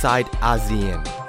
side ASEAN.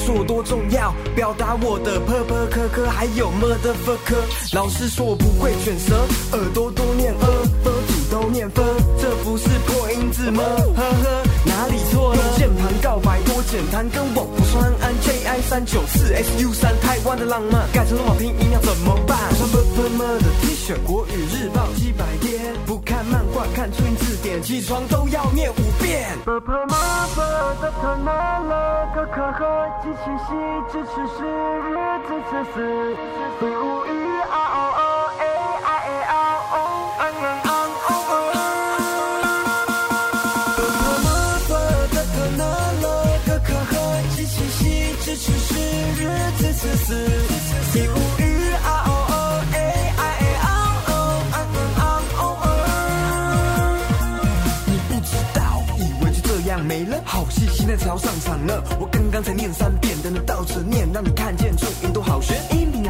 说我多重要，表达我的 per per k k，还有 motherfucker。老师说我不会卷舌，耳朵多念 er，嘴都念 fen，这不是破音字吗？呵呵。哪里错了？用键盘告白多简单，跟我不说安 J I 三九四 S U 三，台湾的浪漫，改成罗马拼音要怎么办？穿 b p m 的 T 恤，国语日报几百页，不看漫画看注音字典，起床都要念五遍。b p m b 的可难了，可可和机器西，支持是日子次次。b u i 在才要上场了。我刚刚才念三遍，等到倒着念，让你看见注音都好学。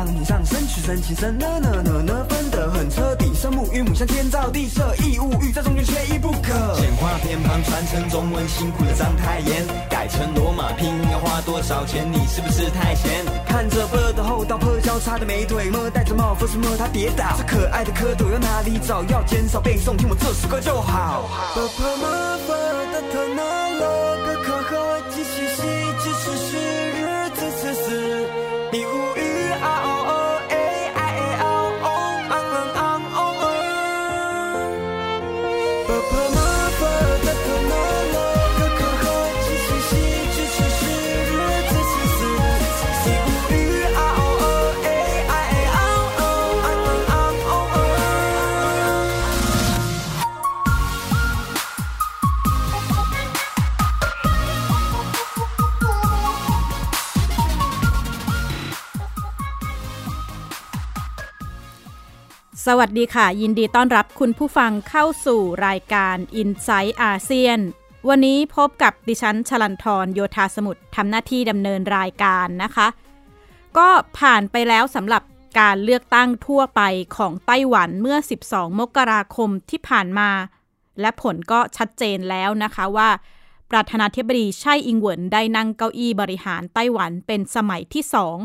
音上升，取声起声，呢呢呢呢，分得很彻底。生母与母相天造地设，一物欲在中间缺一不可。简化偏旁传承中文，辛苦的张太炎，改成罗马拼音要花多少钱？你是不是太闲？看着 b 的后道坡交叉的美腿，么戴着帽子什么他跌倒？这可爱的蝌蚪要哪里找？要减少背诵，听我这首歌就好。 วัสดีค่ะ ยินดีต้อนรับคุณผู้ฟังเข้าสู่รายการ i n s i ซต์อาเซียน วันนี้พบกับดิฉันชลันทรโยธาสมุทรทำหน้าที่ดำเนินรายการนะคะ ก็ผ่านไปแล้วสำหรับการเลือกตั้งทั่วไปของไต้หวันเมื่อ 12 มกราคมที่ผ่านมา และผลก็ชัดเจนแล้วนะคะว่า ประธานาธิบดีไช่อิงเหวินได้นั่งเก้าอี้บริหารไต้หวันเป็นสมัยที่สอง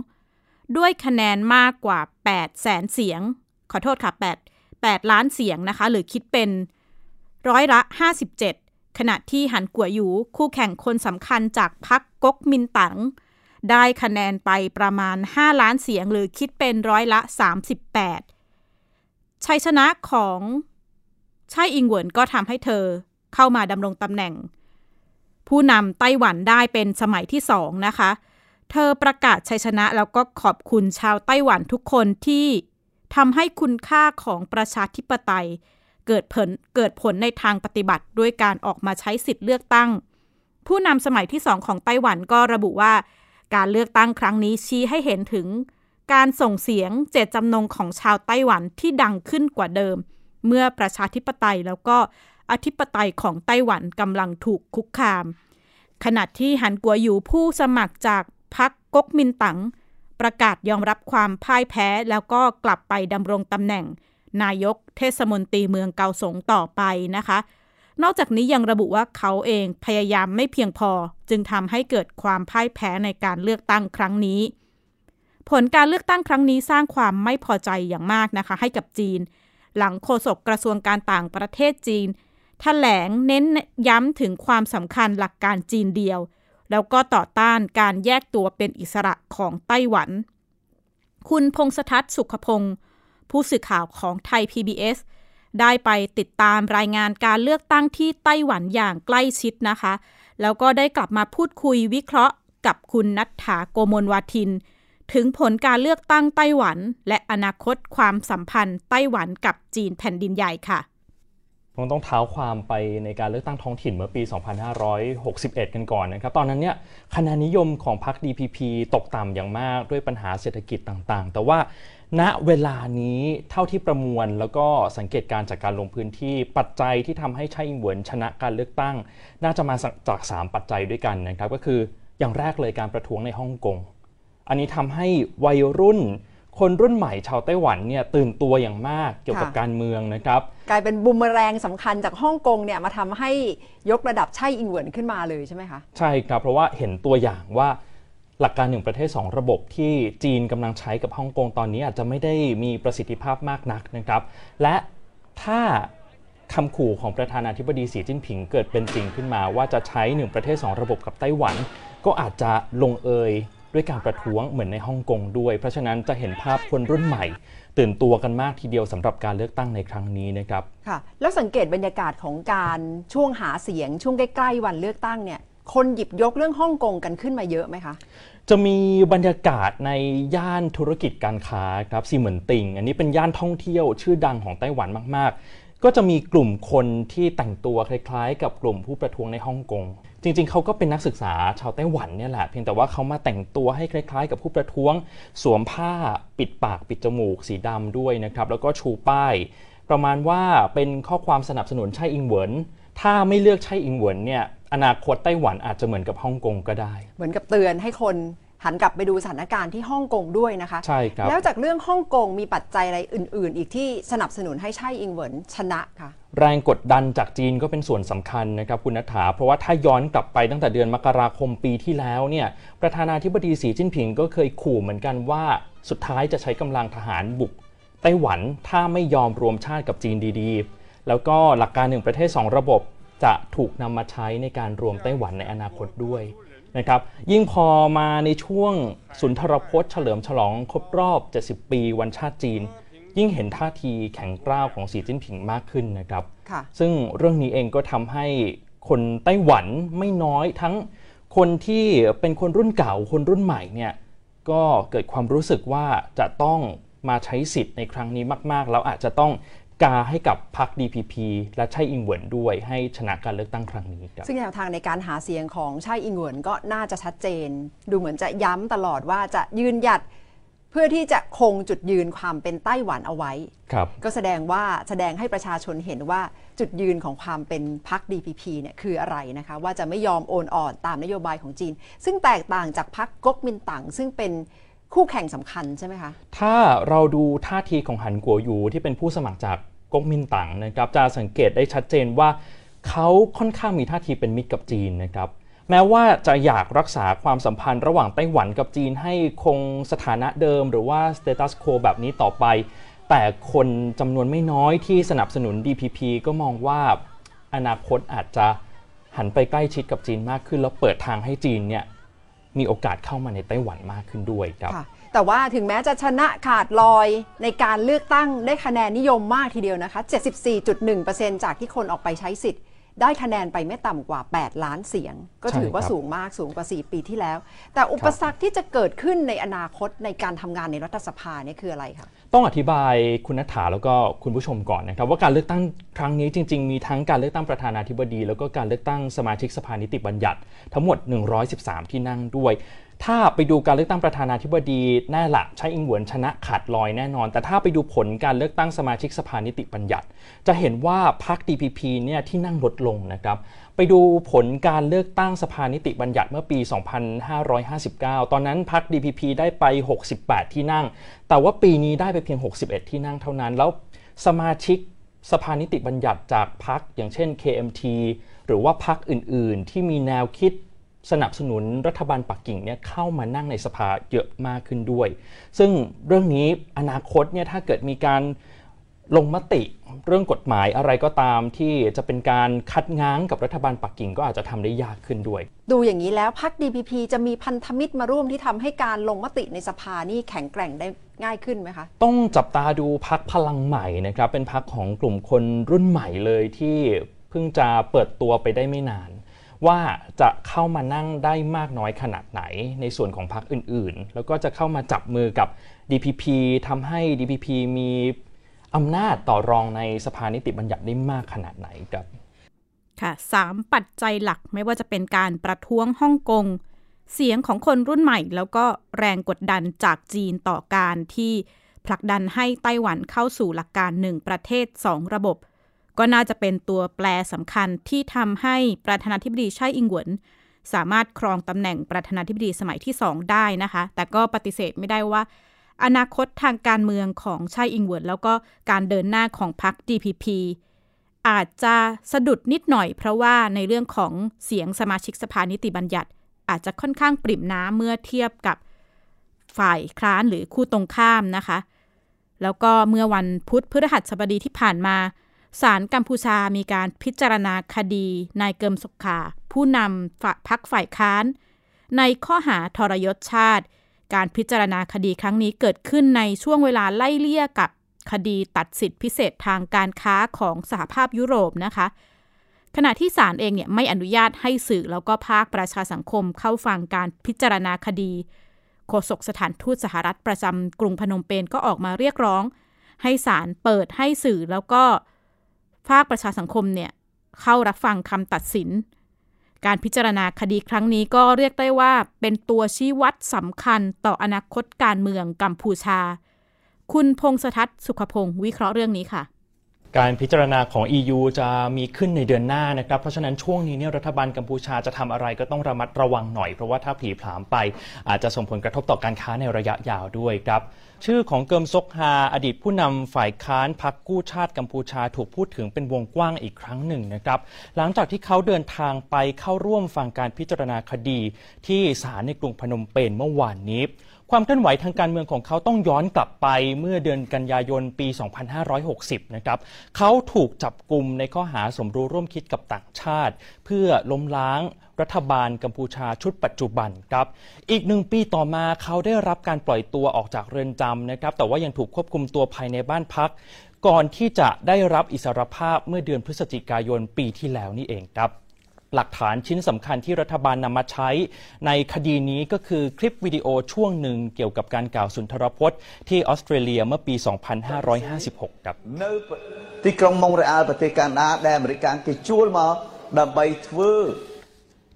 ด้วยคะแนนมากกว่า8แสนเสียง ขอโทษค่ะ8 8 ล้านเสียงนะคะ หรือคิดเป็นร้อยละ 57 ขณะที่หันกัวอยู่คู่แข่งคนสำคัญจากพรรคก๊กมินตั๋งได้คะแนนไปประมาณ 5 ล้านเสียงหรือคิดเป็นร้อยละ 38 ชัยชนะของไช่อิงเหวินก็ทำให้เธอเข้ามาดำรงตำแหน่ง ผู้นำไต้หวันได้เป็นสมัยที่สองนะคะ เธอประกาศชัยชนะแล้วก็ขอบคุณชาวไต้หวันทุกคนที่ ทำให้คุณค่าของประชาธิปไตย เกิดผลเกิดผลในทางปฏิบัติ ด้วยการออกมาใช้สิทธิ์เลือกตั้ง ผู้นำสมัยที่สองของไต้หวันก็ระบุว่า การเลือกตั้งครั้งนี้ชี้ให้เห็นถึง การส่งเสียงเจตจำนงของชาวไต้หวันที่ดังขึ้นกว่าเดิม เมื่อประชาธิปไตยแล้วก็อธิปไตยของไต้หวันกำลังถูกคุกคาม ขณะที่หันกัวอยู่ผู้สมัครจากพรรคก๊กมินตั๋ง ประกาศยอมรับความพ่ายแพ้แล้วก็กลับไปดำรงตำแหน่ง นายกเทศมนตรีเมืองเกาสงต่อไปนะคะ นอกจากนี้ยังระบุว่าเขาเองพยายามไม่เพียงพอ จึงทำให้เกิดความพ่ายแพ้ในการเลือกตั้งครั้งนี้ ผลการเลือกตั้งครั้งนี้สร้างความไม่พอใจอย่างมากนะคะ ให้กับจีน หลังโฆษกกระทรวงการต่างประเทศจีนถแถลงเน้นย้ำถึงความสำคัญหลักการจีนเดียว แล้วก็ต่อต้านการแยกตัวเป็นอิสระของไต้หวัน คุณพงษทัศน์สุขพงศ์ผู้สื่อข่าวของไทย PBS ได้ไปติดตามรายงานการเลือกตั้งที่ไต้หวันอย่างใกล้ชิดนะคะ แล้วก็ได้กลับมาพูดคุยวิเคราะห์กับคุณนัทธาโกมลวาทิน ถึงผลการเลือกตั้งไต้หวัน และอนาคตความสัมพันธ์ไต้หวันกับจีนแผ่นดินใหญ่ค่ะ คงต้องเท้าความไปในการเลือกตั้งท้องถิ่นเมื่อปี 2561 กันก่อนนะครับ ตอนนั้นเนี่ยคะแนนนิยมของพรรค DPP ตกต่ำอย่างมากด้วยปัญหาเศรษฐกิจต่างๆ แต่ว่าณเวลานี้เท่าที่ประมวลแล้วก็สังเกตการจากการลงพื้นที่ปัจจัยที่ทำให้ไช่อิงเหวินชนะการเลือกตั้ง น่าจะมาจาก 3 ปัจจัยด้วยกันนะครับ ก็คืออย่างแรกเลยการประท้วงในฮ่องกง อันนี้ทำให้วัยรุ่น คนรุ่นใหม่ชาวไต้หวันเนี่ยตื่นตัวอย่างมากเกี่ยวกับการเมืองนะครับ กลายเป็นบูมแรงสำคัญจากฮ่องกงเนี่ยมาทำให้ยกระดับไช่อิงเวินขึ้นมาเลยใช่ไหมคะใช่ครับเพราะว่าเห็นตัวอย่างว่าหลักการหนึ่งประเทศ 2 ระบบที่จีนกำลังใช้กับฮ่องกงตอนนี้อาจจะไม่ได้มีประสิทธิภาพมากนักนะครับ และถ้าคำขู่ของประธานาธิบดีสีจิ้นผิงเกิดเป็นจริงขึ้นมา ว่าจะใช้หนึ่งประเทศ 2 ระบบกับไต้หวัน ก็อาจจะลงเอย ด้วยการประท้วงเหมือนในฮ่องกงด้วย เพราะฉะนั้นจะเห็นภาพคนรุ่นใหม่ ตื่นตัวกันมากทีเดียวสำหรับการเลือกตั้งในครั้งนี้นะครับค่ะแล้วสังเกตบรรยากาศของการช่วงหาเสียงช่วงใกล้ๆวันเลือกตั้งเนี่ยคนหยิบยกเรื่องฮ่องกงกันขึ้นมาเยอะไหมคะ จะมีบรรยากาศในย่านธุรกิจการค้าครับซีเหมือนติง อันนี้เป็นย่านท่องเที่ยวชื่อดังของไต้หวันมาก ๆ ก็จะมีกลุ่มคนที่แต่งตัวคล้ายๆ กับกลุ่มผู้ประท้วงในฮ่องกง จริงๆ เขาก็เป็นนักศึกษาชาวไต้หวันเนี่ยแหละ เพียงแต่ว่าเขามาแต่งตัวให้คล้ายๆ กับผู้ประท้วง สวมผ้าปิดปากปิดจมูกสีดำด้วยนะครับ แล้วก็ชูป้าย ประมาณว่าเป็นข้อความสนับสนุนไช่อิงเหวิน ถ้าไม่เลือกไช่อิงเหวินเนี่ย อนาคตไต้หวันอาจจะเหมือนกับฮ่องกงก็ได้ เหมือนกับเตือนให้คน หันกลับไปดูสถานการณ์ที่ฮ่องกงด้วยนะคะใช่ครับแล้วจากเรื่องฮ่องกงมีปัจจัยอะไรอื่น ๆ อีกที่สนับสนุนให้ไช่อิงเหวินชนะคะแรงกดดันจากจีนก็เป็นส่วนสำคัญนะครับคุณนัฐาเพราะว่าถ้าย้อนกลับไปตั้งแต่เดือนมกราคมปีที่แล้วเนี่ยประธานาธิบดีสีจิ้นผิงก็เคยขู่เหมือนกันว่าสุดท้ายจะใช้กำลังทหารบุกไต้หวันถ้าไม่ยอมรวมชาติกับจีนดีๆ แล้วก็หลักการหนึ่งประเทศ 2 ระบบจะถูกนำมาใช้ในการรวมไต้หวันในอนาคตด้วย นะครับยิ่งพอมาในช่วงสุนทรพจน์เฉลิมฉลองครบรอบ 70 ปีวันชาติจีน ยิ่งเห็นท่าทีแข็งกร้าวของสีจิ้นผิงมากขึ้นนะครับ ซึ่งเรื่องนี้เองก็ทำให้คนไต้หวันไม่น้อยทั้งคนที่เป็นคนรุ่นเก่าคนรุ่นใหม่เนี่ยก็เกิดความรู้สึกว่าจะต้องมาใช้สิทธิ์ในครั้งนี้มาก ๆ แล้วอาจจะต้อง กาให้กับพรรค DPP และไช่อิงเหวินด้วยให้ชนะการเลือกตั้งครั้งนี้ซึ่งแนวทางในการหาเสียงของไช่อิงเหวินก็น่าจะชัดเจน ดูเหมือนจะย้ำตลอดว่าจะยืนหยัดเพื่อที่จะคงจุดยืนความเป็นไต้หวันเอาไว้ก็แสดงว่าแสดงให้ประชาชนเห็นว่าจุดยืนของความเป็นพรรค DPP เนี่ยคืออะไรนะคะ ว่าจะไม่ยอมโอนอ่อนตามนโยบายของจีน ซึ่งแตกต่างจากพรรคก๊กมินตั๋งซึ่งเป็น คู่แข่งสำคัญใช่ไหมคะ ถ้าเราดูท่าทีของหันกัวยูที่เป็นผู้สมัครจากก๊กมินตั๋งนะครับจะสังเกตได้ชัดเจนว่าเขาค่อนข้างมีท่าทีเป็นมิตรกับจีนนะครับแม้ว่าจะอยากรักษาความสัมพันธ์ระหว่างไต้หวันกับจีนให้คงสถานะเดิม หรือว่าสเตตัสโคแบบนี้ต่อไป แต่คนจำนวนไม่น้อยที่สนับสนุน DPP ก็มองว่าอนาคตอาจจะหันไปใกล้ชิดกับจีนมากขึ้น แล้วเปิดทางให้จีนเนี่ย มีโอกาสเข้ามาในไต้หวันมากขึ้นด้วยครับ แต่ว่าถึงแม้จะชนะขาดลอยในการเลือกตั้งได้คะแนนนิยมมากทีเดียวนะคะ 74.1%จากที่คนออกไปใช้สิทธิ์ ได้คะแนนไปไม่ต่ำกว่า 8 ล้านเสียง ก็ถือว่าสูงมากสูงกว่า 4 ปีที่แล้ว แต่อุปสรรคที่จะเกิดขึ้นในอนาคตในการทำงานในรัฐสภาเนี่ยคืออะไรคะต้องอธิบายคุณนัฐาแล้วก็คุณผู้ชมก่อนนะครับ ว่าการเลือกตั้งครั้งนี้จริง ๆ มีทั้งการเลือกตั้งประธานาธิบดี แล้วก็การเลือกตั้งสมาชิกสภานิติบัญญัติ ทั้งหมด 113 ที่นั่งด้วย ถ้าไปดูการเลือกตั้งประธานาธิบดีแน่ละใช้อิงหวนชนะขาดลอยแน่นอน แต่ถ้าไปดูผลการเลือกตั้งสมาชิกสภานิติบัญญัติ จะเห็นว่าพรรค DPP เนี่ยที่นั่งลดลงนะครับไปดูผลการเลือกตั้งสภานิติบัญญัติเมื่อปี 2559 ตอนนั้นพรรค DPP ได้ไป 68 ที่นั่ง แต่ว่าปีนี้ได้ไปเพียง 61 ที่นั่งเท่านั้น แล้วสมาชิกสภานิติบัญญัติจากพรรคอย่างเช่น KMT หรือว่าพรรคอื่น ๆ ที่มีแนวคิด สนับสนุนรัฐบาลปักกิ่งเนี่ยเข้ามานั่งในสภาเยอะมากขึ้นด้วย ซึ่งเรื่องนี้อนาคตเนี่ยถ้าเกิดมีการลงมติเรื่องกฎหมายอะไรก็ตามที่จะเป็นการคัดง้างกับรัฐบาลปักกิ่งก็อาจจะทำได้ยากขึ้นด้วย ดูอย่างนี้แล้วพรรค DPP จะมีพันธมิตรมาร่วมที่ทำให้การลงมติในสภานี่แข็งแกร่งได้ง่ายขึ้นไหมคะ ต้องจับตาดูพักพลังใหม่นะครับ เป็นพักของกลุ่มคนรุ่นใหม่เลยที่เพิ่งจะเปิดตัวไปได้ไม่นาน ว่าจะเข้ามานั่งได้มากน้อยขนาดไหนในส่วนของพรรคอื่นๆ แล้วก็จะเข้ามาจับมือกับ DPP ทำให้ DPP มีอำนาจต่อรองในสภานิติบัญญัติได้มากขนาดไหนครับค่ะสามปัจจัยหลักไม่ว่าจะเป็นการประท้วงฮ่องกง เสียงของคนรุ่นใหม่ แล้วก็แรงกดดันจากจีนต่อการที่ผลักดันให้ไต้หวันเข้าสู่หลักการหนึ่งประเทศสองระบบ ก็น่าจะเป็นตัวแปรสำคัญที่ทำให้ประธานาธิบดีไช่อิงหวนสามารถครองตำแหน่งประธานาธิบดีสมัยที่สองได้นะคะ แต่ก็ปฏิเสธไม่ได้ว่า อนาคตทางการเมืองของไช่อิงเหวินแล้วก็การเดินหน้าของพรรค DPP อาจจะสะดุดนิดหน่อย เพราะว่าในเรื่องของเสียงสมาชิกสภานิติบัญญัติ อาจจะค่อนข้างปริ่มน้ำเมื่อเทียบกับฝ่ายคร้านหรือคู่ตรงข้ามนะคะ แล้วก็เมื่อวันพุธพฤหัสบดีที่ผ่านมา ศาลกัมพูชามีการพิจารณาคดีนายเกิมสุขา ผู้นำฝักพักฝ่ายค้าน ในข้อหาทรยศชาติ การพิจารณาคดีครั้งนี้เกิดขึ้นในช่วงเวลาไล่เลี่ยกับคดีตัดสิทธิพิเศษทางการค้าของสหภาพยุโรปนะคะ ขณะที่ศาลเองเนี่ยไม่อนุญาตให้สื่อแล้วก็ภาคประชาสังคมเข้าฟังการพิจารณาคดีโฆษกสถานทูตสหรัฐประจำกรุงพนมเปญก็ออกมาเรียกร้อง ให้ศาลเปิดให้สื่อแล้วก็ ภาคประชาสังคมเนี่ยเข้ารับฟังคำตัดสิน การพิจารณาคดีครั้งนี้ก็เรียกได้ว่าเป็นตัวชี้วัดสำคัญต่ออนาคตการเมืองกัมพูชา คุณพงษทัศน์สุขพงศ์วิเคราะห์เรื่องนี้ค่ะ การพิจารณาของ EU จะมีขึ้นในเดือนหน้านะครับ เพราะฉะนั้นช่วงนี้เนี่ยรัฐบาลกัมพูชาจะทำอะไรก็ต้องระมัดระวังหน่อย เพราะว่าถ้าผีผลามไป อาจจะส่งผลกระทบต่อการค้าในระยะยาวด้วยครับ ชื่อของเกิมซกฮาอดีตผู้นำฝ่ายค้านพรรคกู้ชาติกัมพูชาถูกพูดถึงเป็นวงกว้างอีกครั้งหนึ่งนะครับ หลังจากที่เขาเดินทางไปเข้าร่วมฟังการพิจารณาคดี ที่ศาลในกรุงพนมเปญเมื่อวานนี้ ความเคลื่อนไหวทางการเมืองของเขาต้องย้อนกลับไปเมื่อเดือนกันยายนปี 2560 นะครับเขาถูกจับกลุ่มในข้อหาสมรู้ร่วมคิดกับต่างชาติ เพื่อล้มล้างรัฐบาลกัมพูชาชุดปัจจุบันครับอีกหนึ่งปีต่อมาเขาได้รับการปล่อยตัวออกจากเรือนจำนะครับแต่ว่ายังถูกควบคุมตัวภายในบ้านพัก ก่อนที่จะได้รับอิสรภาพเมื่อเดือนพฤศจิกายนปีที่แล้วนี่เองครับ หลักฐานชิ้นสำคัญที่รัฐบาลนำมาใช้ ในคดีนี้ก็คือคลิปวิดีโอช่วงหนึ่งเกี่ยวกับการกล่าวสุนทรพจน์ ที่ออสเตรเลียเมื่อปี 2556 ครับที่กรงมองเรอัลประเทศแาดาอเมริกันกิจจุวมาดับใบทเวอ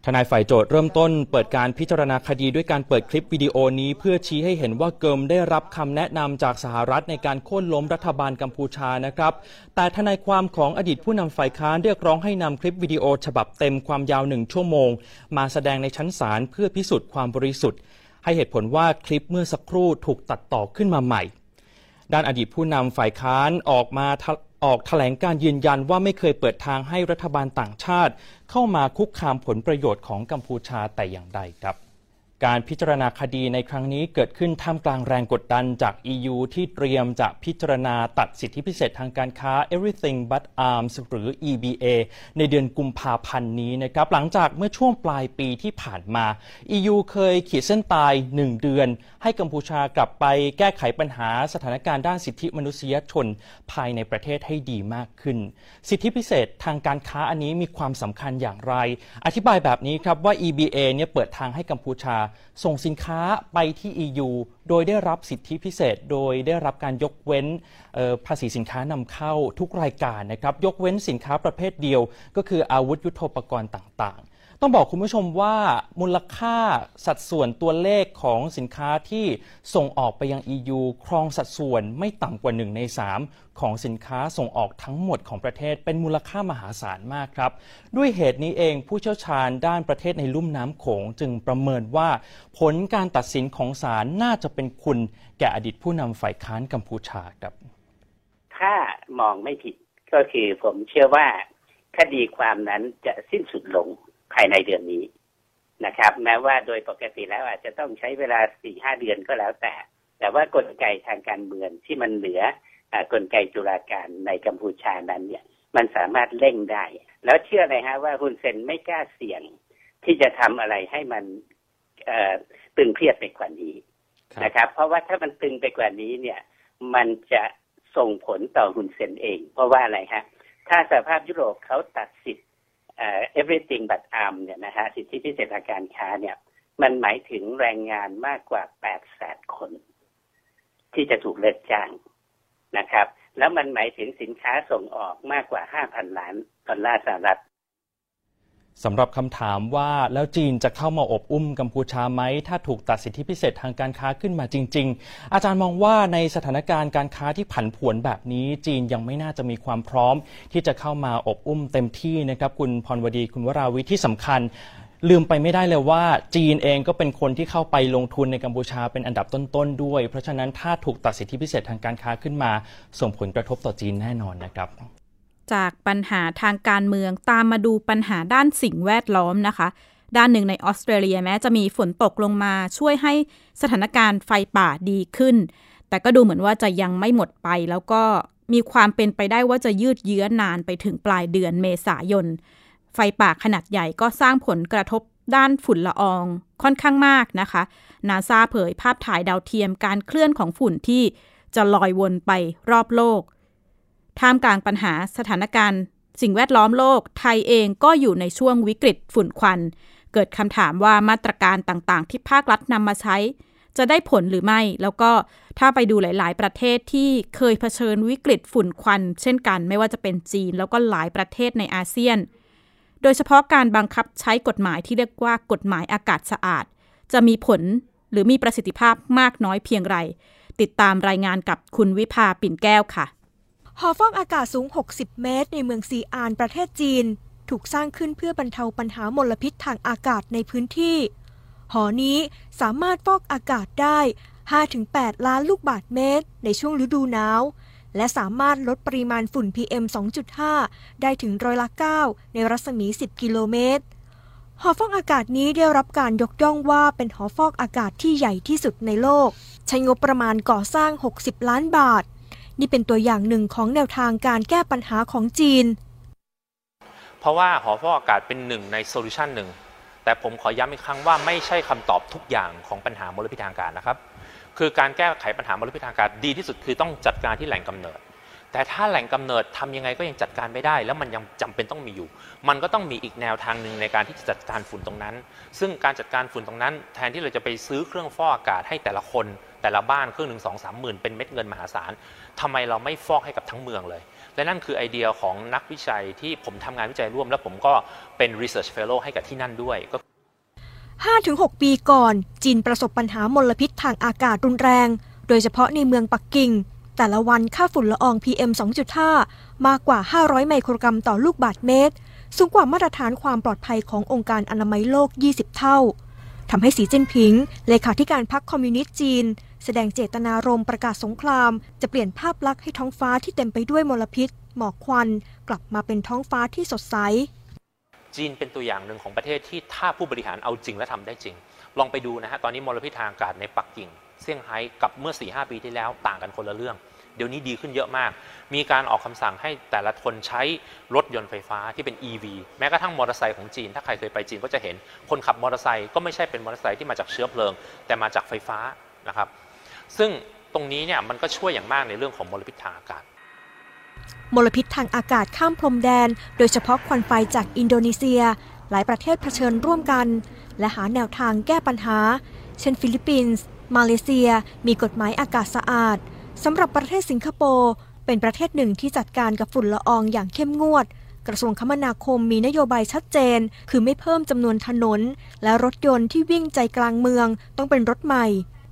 ทนายฝ่ายโจทย์เริ่มต้นเปิดการพิจารณาคดีด้วยการเปิดคลิปวิดีโอนี้เพื่อชี้ให้เห็นว่าเกิมได้รับคำแนะนำจากสหรัฐในการโค่นล้มรัฐบาลกัมพูชานะครับ แต่ทนายความของอดีตผู้นำฝ่ายค้านเรียกร้องให้นำคลิปวิดีโอฉบับเต็มความยาวหนึ่งชั่วโมง มาแสดงในชั้นศาลเพื่อพิสูจน์ความบริสุทธิ์ ให้เหตุผลว่าคลิปเมื่อสักครู่ถูกตัดต่อขึ้นมาใหม่ ด้านอดีตผู้นำฝ่ายค้านออกมา ออกแถลงการยืนยันว่าไม่เคยเปิดทางให้รัฐบาลต่างชาติ เข้ามาคุกคามผลประโยชน์ของกัมพูชาแต่อย่างใดครับ การพิจารณาคดีในครั้งนี้เกิดขึ้นท่ามกลางแรงกดดันจาก EU ที่เตรียมจะพิจารณาตัดสิทธิพิเศษทางการค้า Everything but Arms หรือ EBA ในเดือนกุมภาพันธ์นี้นะครับหลังจากเมื่อช่วงปลายปีที่ผ่านมา EU เคยขีดเส้นตาย 1 เดือน ให้กัมพูชากลับไปแก้ไขปัญหาสถานการณ์ด้านสิทธิมนุษยชนภายในประเทศให้ดีมากขึ้น สิทธิพิเศษทางการค้าอันนี้มีความสำคัญอย่างไร อธิบายแบบนี้ครับว่า EBA เนี่ยเปิดทางให้กัมพูชาส่งสินค้าไปที่ EU โดยได้รับสิทธิพิเศษ โดยได้รับการยกเว้นภาษีสินค้านำเข้าทุกรายการนะครับ ยกเว้นสินค้าประเภทเดียว ก็คืออาวุธยุโทโธปกรณ์ต่าง ต้องบอกคุณผู้ชมว่ามูลค่าสัดส่วนตัวเลขของสินค้าที่ส่งออกไปยัง EU ครองสัดส่วนไม่ต่ำกว่า 1 ใน 3 ของสินค้าส่งออกทั้งหมดของประเทศ เป็นมูลค่ามหาศาลมากครับ ด้วยเหตุนี้เองผู้เชี่ยวชาญด้านประเทศในลุ่มน้ำโขงจึงประเมินว่าผลการตัดสินของศาลน่าจะเป็นคุณแก่อดีตผู้นำฝ่ายค้านกัมพูชาครับ ถ้ามองไม่ผิดก็คือผมเชื่อว่าคดีความนั้นจะสิ้นสุดลงายในเดือนนี้นะครับ แม้ว่าโดยปกติแล้วอาจจะต้องใช้เวลาสี่ห้าเดือนก็แล้วแต่ แต่ว่ากลไกทางการเมืองที่มันเหลือกลไกจุฬาการในกัมพูชานั้นเนี่ย มันสามารถเร่งได้ แล้วเชื่อเลยฮะว่าฮุนเซนไม่กล้าเสี่ยง ที่จะทำอะไรให้มันตึงเครียดไปกว่านี้นะครับ เพราะว่าถ้ามันตึงไปกว่านี้เนี่ย มันจะส่งผลต่อฮุนเซนเอง เพราะว่าอะไรฮะถ้าสหภาพยุโรปเขาตัดสิทธิ์ everything but arm เนี่ยนะฮะสิทธิพิเศษทางการค้าเนี่ย มันหมายถึงแรงงานมากกว่าแปดแสนคน ที่จะถูกเลิกจ้างนะครับ แล้วมันหมายถึงสินค้าส่งออกมากกว่าห้าพันล้านดอลลาร์สหรัฐ สำหรับคำถามว่าแล้วจีนจะเข้ามาอบอุ้มกัมพูชาไหม ถ้าถูกตัดสิทธิพิเศษทางการค้าขึ้นมาจริง ๆ อาจารย์มองว่าในสถานการณ์การค้าที่ผันผวนแบบนี้ จีนยังไม่น่าจะมีความพร้อม ที่จะเข้ามาอบอุ้มเต็มที่นะครับคุณพรวดีคุณวราวิทที่สำคัญ ลืมไปไม่ได้เลยว่า จีนเองก็เป็นคนที่เข้าไปลงทุนในกัมพูชาเป็นอันดับต้นๆด้วย เพราะฉะนั้นถ้าถูกตัดสิทธิพิเศษทางการค้าขึ้นมา ส่งผลกระทบต่อจีนแน่นอนนะครับ จากปัญหาทางการเมืองตามมาดูปัญหาด้านสิ่งแวดล้อมนะคะ ด้านหนึ่งในออสเตรเลียแม้จะมีฝนตกลงมาช่วยให้สถานการณ์ไฟป่าดีขึ้น แต่ก็ดูเหมือนว่าจะยังไม่หมดไป แล้วก็มีความเป็นไปได้ว่าจะยืดเยื้อนานไปถึงปลายเดือนเมษายน ไฟป่าขนาดใหญ่ก็สร้างผลกระทบด้านฝุ่นละอองค่อนข้างมากนะคะนาซาเผยภาพถ่ายดาวเทียมการเคลื่อนของฝุ่นที่จะลอยวนไปรอบโลก ท่ามกลางปัญหาสถานการณ์ สิ่งแวดล้อมโลก ไทยเองก็อยู่ในช่วงวิกฤตฝุ่นควัน เกิดคำถามว่ามาตรการต่างๆ ที่ภาครัฐนำมาใช้ จะได้ผลหรือไม่ แล้วก็ถ้าไปดูหลาย ๆ ประเทศที่เคยเผชิญวิกฤตฝุ่นควัน เช่นกันไม่ว่าจะเป็นจีนแล้วก็หลายประเทศในอาเซียน โดยเฉพาะการบังคับใช้กฎหมายที่เรียกว่ากฎหมายอากาศสะอาด จะมีผลหรือมีประสิทธิภาพมากน้อยเพียงไร ติดตามรายงานกับคุณวิภาปิ่นแก้วค่ะ หอฟอกอากาศสูง 60 เมตร ในเมืองซีอานประเทศจีน ถูกสร้างขึ้นเพื่อบรรเทาปัญหามลพิษทางอากาศในพื้นที่ หอนี้สามารถฟอกอากาศได้ 5-8 ล้านลูกบาศก์เมตร ในช่วงฤดูหนาว และสามารถลดปริมาณฝุ่น PM 2.5 ได้ถึงร้อยละ 9 ในรัศมี 10 กิโลเมตร หอฟอกอากาศนี้ได้รับการยกย่องว่าเป็นหอฟอกอากาศที่ใหญ่ที่สุดในโลก ใช้งบประมาณก่อสร้าง 60 ล้านบาท นี่เป็นตัวอย่างหนึ่งของแนวทางการแก้ปัญหาของจีน เพราะว่าหอฟอกอากาศเป็นหนึ่งในโซลูชันหนึ่งแต่ผมขอย้ำอีกครั้งว่าไม่ใช่คำตอบทุกอย่างของปัญหามลพิษทางอากาศนะครับ คือการแก้ไขปัญหามลพิษทางอากาศดีที่สุดคือต้องจัดการที่แหล่งกำเนิด แต่ถ้าแหล่งกำเนิดทำยังไงก็ยังจัดการไม่ได้ แล้วมันยังจำเป็นต้องมีอยู่ มันก็ต้องมีอีกแนวทางหนึ่งในการที่จะจัดการฝุ่นตรงนั้น ซึ่งการจัดการฝุ่นตรงนั้น แทนที่เราจะไปซื้อเครื่องฟอกอากาศให้แต่ละคน แต่ละบ้านเครื่องหนึ่งสองสามหมื่นเป็นเม็ดเงินมหาศาลทำไมเราไม่ฟอกให้กับทั้งเมืองเลย และนั่นคือไอเดียของนักวิจัยที่ผมทำงานวิจัยร่วม แล้วผมก็เป็น research fellow ให้กับที่นั่นด้วยก็5-6 ปีก่อน จีนประสบปัญหามลพิษทางอากาศรุนแรง โดยเฉพาะในเมืองปักกิ่ง แต่ละวันค่าฝุ่นละออง PM 2.5 มากกว่า 500 ไมโครกรัมต่อลูกบาศก์เมตร สูงกว่ามาตรฐานความปลอดภัยขององค์การอนามัยโลก 20 เท่าทำให้สีจิ้นผิง เลขาธิการพรรคคอมมิวนิสต์จีน แสดงเจตนารมณ์ประกาศสงคราม จะเปลี่ยนภาพลักษณ์ให้ท้องฟ้าที่เต็มไปด้วยมลพิษ หมอกควัน กลับมาเป็นท้องฟ้าที่สดใส จีนเป็นตัวอย่างหนึ่งของประเทศที่ถ้าผู้บริหารเอาจริงและทำได้จริง ลองไปดูนะฮะตอนนี้มลพิษทางอากาศในปักกิ่งเซี่ยงไฮ้กับเมื่อ4หปีที่แล้วต่างกันคนละเรื่องเดี๋ยวนี้ดีขึ้นเยอะมาก มีการออกคำสั่งให้แต่ละคนใช้รถยนต์ไฟฟ้าที่เป็น EV แม้กระทั่งมอเตอร์ไซค์ของจีน ถ้าใครเคยไปจีนก็จะเห็น คนขับมอเตอร์ไซค์ก็ไม่ใช่เป็นมอเตอร์ไซค์ที่มาจากเชื้อเพลิง แต่มาจากไฟฟ้านะครับ ซึ่งตรงนี้เนี่ยมันก็ช่วยอย่างมากในเรื่องของมลพิษทางอากาศ มลพิษทางอากาศข้ามพรมแดน โดยเฉพาะควันไฟจากอินโดนีเซีย หลายประเทศเผชิญร่วมกัน และหาแนวทางแก้ปัญหา เช่น ฟิลิปปินส์ มาเลเซีย มีกฎหมายอากาศสะอาดสำหรับประเทศสิงคโปร์เป็นประเทศหนึ่งที่จัดการกับฝุ่นละอองอย่างเข้มงวดกระทรวงคมนาคมมีนโยบายชัดเจน คือไม่เพิ่มจำนวนถนน และรถยนต์ที่วิ่งใจกลางเมืองต้องเป็นรถใหม่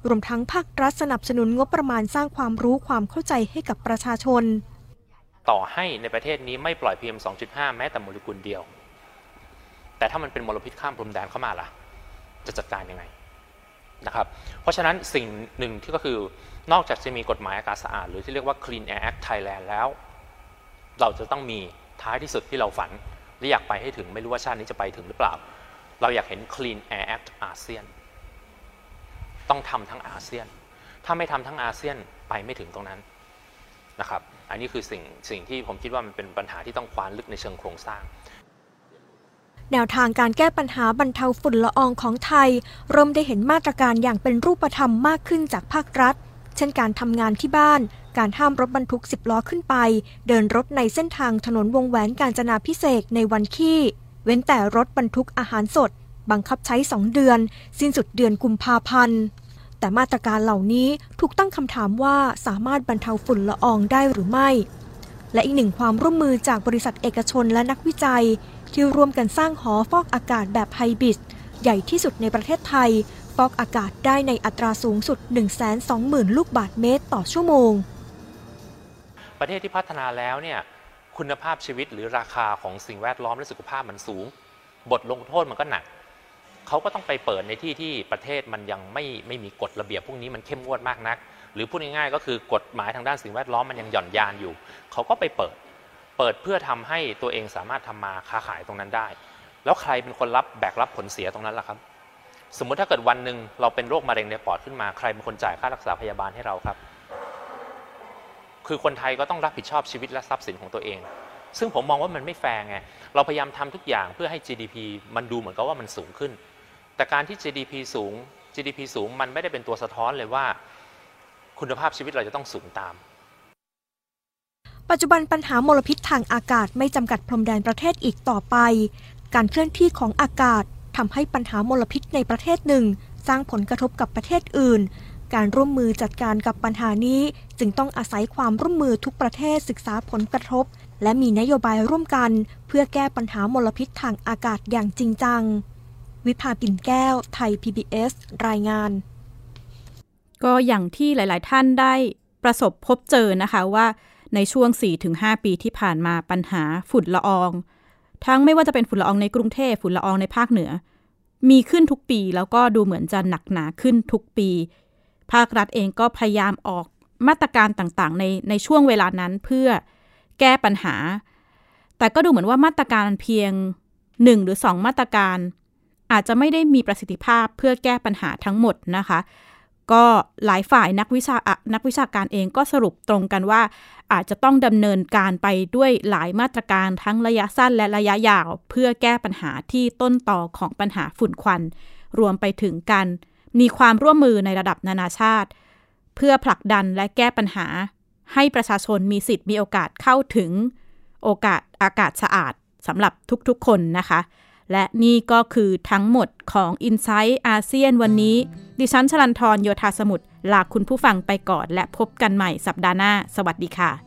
รวมทั้งภาครัฐสนับสนุนงบประมาณสร้างความรู้ความเข้าใจให้กับประชาชน ต่อให้ในประเทศนี้ไม่ปล่อย PM 2.5 แม้แต่โมเลกุลเดียว แต่ถ้ามันเป็นมลพิษข้ามพรมแดนเข้ามาล่ะ จะจัดการยังไงนะครับ เพราะฉะนั้นสิ่งหนึ่งที่ก็คือนอกจากจะมีกฎหมายอากาศสะอาด หรือที่เรียกว่า Clean Air Act Thailand แล้ว เราจะต้องมีท้ายที่สุดที่เราฝันและอยากไปให้ถึงไม่รู้ว่าชาตินี้จะไปถึงหรือเปล่า เราอยากเห็น Clean Air Act อาเซียน ต้องทำทั้งอาเซียน ถ้าไม่ทำทั้งอาเซียนไปไม่ถึงตรงนั้นนะครับ อันนี้คือสิ่งสิ่งที่ผมคิดว่ามันเป็นปัญหาที่ต้องคว้านลึกในเชิงโครงสร้าง แนวทางการแก้ปัญหาบรรเทาฝุ่นละอองของไทย เริ่มได้เห็นมาตรการอย่างเป็นรูปธรรมมากขึ้นจากภาครัฐ เช่นการทำงานที่บ้าน การห้ามรถบรรทุก 10 ล้อขึ้นไป เดินรถในเส้นทางถนนวงแหวนกาญจนาพิเศษในวันขี้ เว้นแต่รถบรรทุกอาหารสด บังคับใช้ 2 เดือน สิ้นสุดเดือนกุมภาพันธ์ แต่มาตรการเหล่านี้ถูกตั้งคำถามว่าสามารถบรรเทาฝุ่นละอองได้หรือไม่ และอีกหนึ่งความร่วมมือจากบริษัทเอกชนและนักวิจัย ที่ร่วมกันสร้างหอฟอกอากาศแบบไฮบริดใหญ่ที่สุดในประเทศไทย ฟอกอากาศได้ในอัตราสูงสุด 120,000 ลูกบาศก์เมตรต่อชั่วโมง ประเทศที่พัฒนาแล้วเนี่ยคุณภาพชีวิตหรือราคาของสิ่งแวดล้อมและสุขภาพมันสูง บทลงโทษมันก็หนัก เขาก็ต้องไปเปิดในที่ที่ประเทศมันยังไม่ไม่มีกฎระเบียบพวกนี้มันเข้มงวดมากนัก หรือพูดง่ายๆก็คือกฎหมายทางด้านสิ่งแวดล้อมมันยังหย่อนยานอยู่ เขาก็ไปเปิด เปิดเพื่อทำให้ตัวเองสามารถทำมาค้าขายตรงนั้นได้ แล้วใครเป็นคนรับแบกรับผลเสียตรงนั้นล่ะครับ สมมุติถ้าเกิดวันหนึ่งเราเป็นโรคมะเร็งในปอดขึ้นมาใครเป็นคนจ่ายค่ารักษาพยาบาลให้เราครับ คือคนไทยก็ต้องรับผิดชอบชีวิตและทรัพย์สินของตัวเองซึ่งผมมองว่ามันไม่แฟร์ไง เราพยายามทำทุกอย่างเพื่อให้ GDP มันดูเหมือนกับว่ามันสูงขึ้น แต่การที่ GDP สูง GDP สูงมันไม่ได้เป็นตัวสะท้อนเลยว่า คุณภาพชีวิตเราจะต้องสูงตาม ปัจจุบันปัญหามลพิษทางอากาศไม่จำกัดพรมแดนประเทศอีกต่อไป การเคลื่อนที่ของอากาศทำให้ปัญหามลพิษในประเทศหนึ่ง สร้างผลกระทบกับประเทศอื่น การร่วมมือจัดการกับปัญหานี้ จึงต้องอาศัยความร่วมมือทุกประเทศศึกษาผลกระทบ และมีนโยบายร่วมกัน เพื่อแก้ปัญหามลพิษทางอากาศอย่างจริงจัง วิภาปิ่นแก้ว ไทย PBS รายงาน ก็อย่างที่หลาย ๆ ท่านได้ประสบพบเจอนะคะว่าในช่วง 4-5 ปีที่ผ่านมาปัญหาฝุ่นละออง ทั้งไม่ว่าจะเป็นฝุ่นละอองในกรุงเทพฝุ่นละอองในภาคเหนือ มีขึ้นทุกปีแล้วก็ดูเหมือนจะหนักหนาขึ้นทุกปี ภาครัฐเองก็พยายามออกมาตรการต่างๆ ในในช่วงเวลานั้นเพื่อแก้ปัญหา แต่ก็ดูเหมือนว่ามาตรการเพียง 1 หรือ 2 มาตรการ อาจจะไม่ได้มีประสิทธิภาพเพื่อแก้ปัญหาทั้งหมดนะคะ ก็หลายฝ่ายนักวิชานักวิชาการเองก็สรุปตรงกันว่า อาจจะต้องดำเนินการไปด้วยหลายมาตรการทั้งระยะสั้นและระยะยาว เพื่อแก้ปัญหาที่ต้นต่อของปัญหาฝุ่นควัน รวมไปถึงการมีความร่วมมือในระดับนานาชาติ เพื่อผลักดันและแก้ปัญหา ให้ประชาชนมีสิทธิ์มีโอกาสเข้าถึง โอกาสอากาศสะอาดสำหรับทุกๆคนนะคะ และนี่ก็คือทั้งหมดของ i n s i ซต์อาเซียนวันนี้ ดิฉันชลันทรโยธาสมุทรลาคุณผู้ฟังไปก่อน และพบกันใหม่สัปดาห์หน้า สวัสดีค่ะ